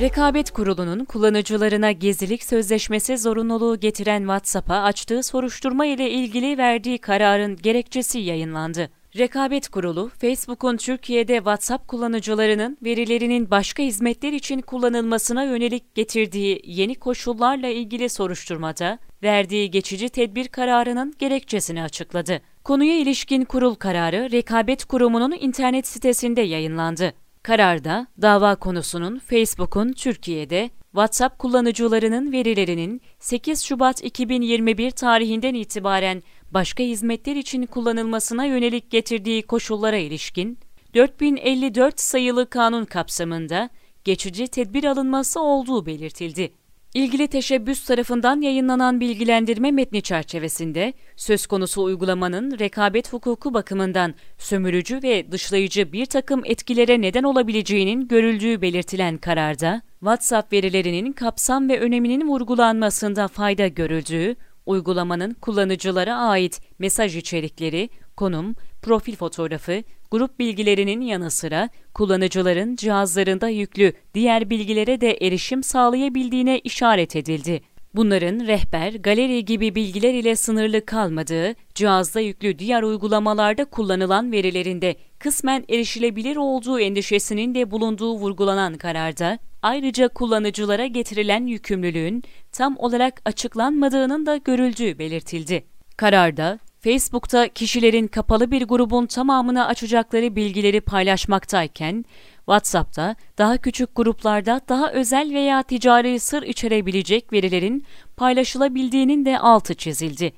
Rekabet Kurulu'nun kullanıcılarına gezilik sözleşmesi zorunluluğu getiren WhatsApp'a açtığı soruşturma ile ilgili verdiği kararın gerekçesi yayınlandı. Rekabet Kurulu, Facebook'un Türkiye'de WhatsApp kullanıcılarının verilerinin başka hizmetler için kullanılmasına yönelik getirdiği yeni koşullarla ilgili soruşturmada verdiği geçici tedbir kararının gerekçesini açıkladı. Konuya ilişkin kurul kararı Rekabet Kurumu'nun internet sitesinde yayınlandı. Kararda dava konusunun Facebook'un Türkiye'de WhatsApp kullanıcılarının verilerinin 8 Şubat 2021 tarihinden itibaren başka hizmetler için kullanılmasına yönelik getirdiği koşullara ilişkin 4054 sayılı kanun kapsamında geçici tedbir alınması olduğu belirtildi. İlgili teşebbüs tarafından yayınlanan bilgilendirme metni çerçevesinde söz konusu uygulamanın rekabet hukuku bakımından sömürücü ve dışlayıcı bir takım etkilere neden olabileceğinin görüldüğü belirtilen kararda, WhatsApp verilerinin kapsam ve öneminin vurgulanmasında fayda görüldüğü, uygulamanın kullanıcılara ait mesaj içerikleri, konum, profil fotoğrafı, grup bilgilerinin yanı sıra kullanıcıların cihazlarında yüklü diğer bilgilere de erişim sağlayabildiğine işaret edildi. Bunların rehber, galeri gibi bilgiler ile sınırlı kalmadığı, cihazda yüklü diğer uygulamalarda kullanılan verilerinde kısmen erişilebilir olduğu endişesinin de bulunduğu vurgulanan kararda, ayrıca kullanıcılara getirilen yükümlülüğün tam olarak açıklanmadığının da görüldüğü belirtildi. Kararda, Facebook'ta kişilerin kapalı bir grubun tamamına açacakları bilgileri paylaşmaktayken, WhatsApp'ta daha küçük gruplarda daha özel veya ticari sır içerebilecek verilerin paylaşılabildiğinin de altı çizildi.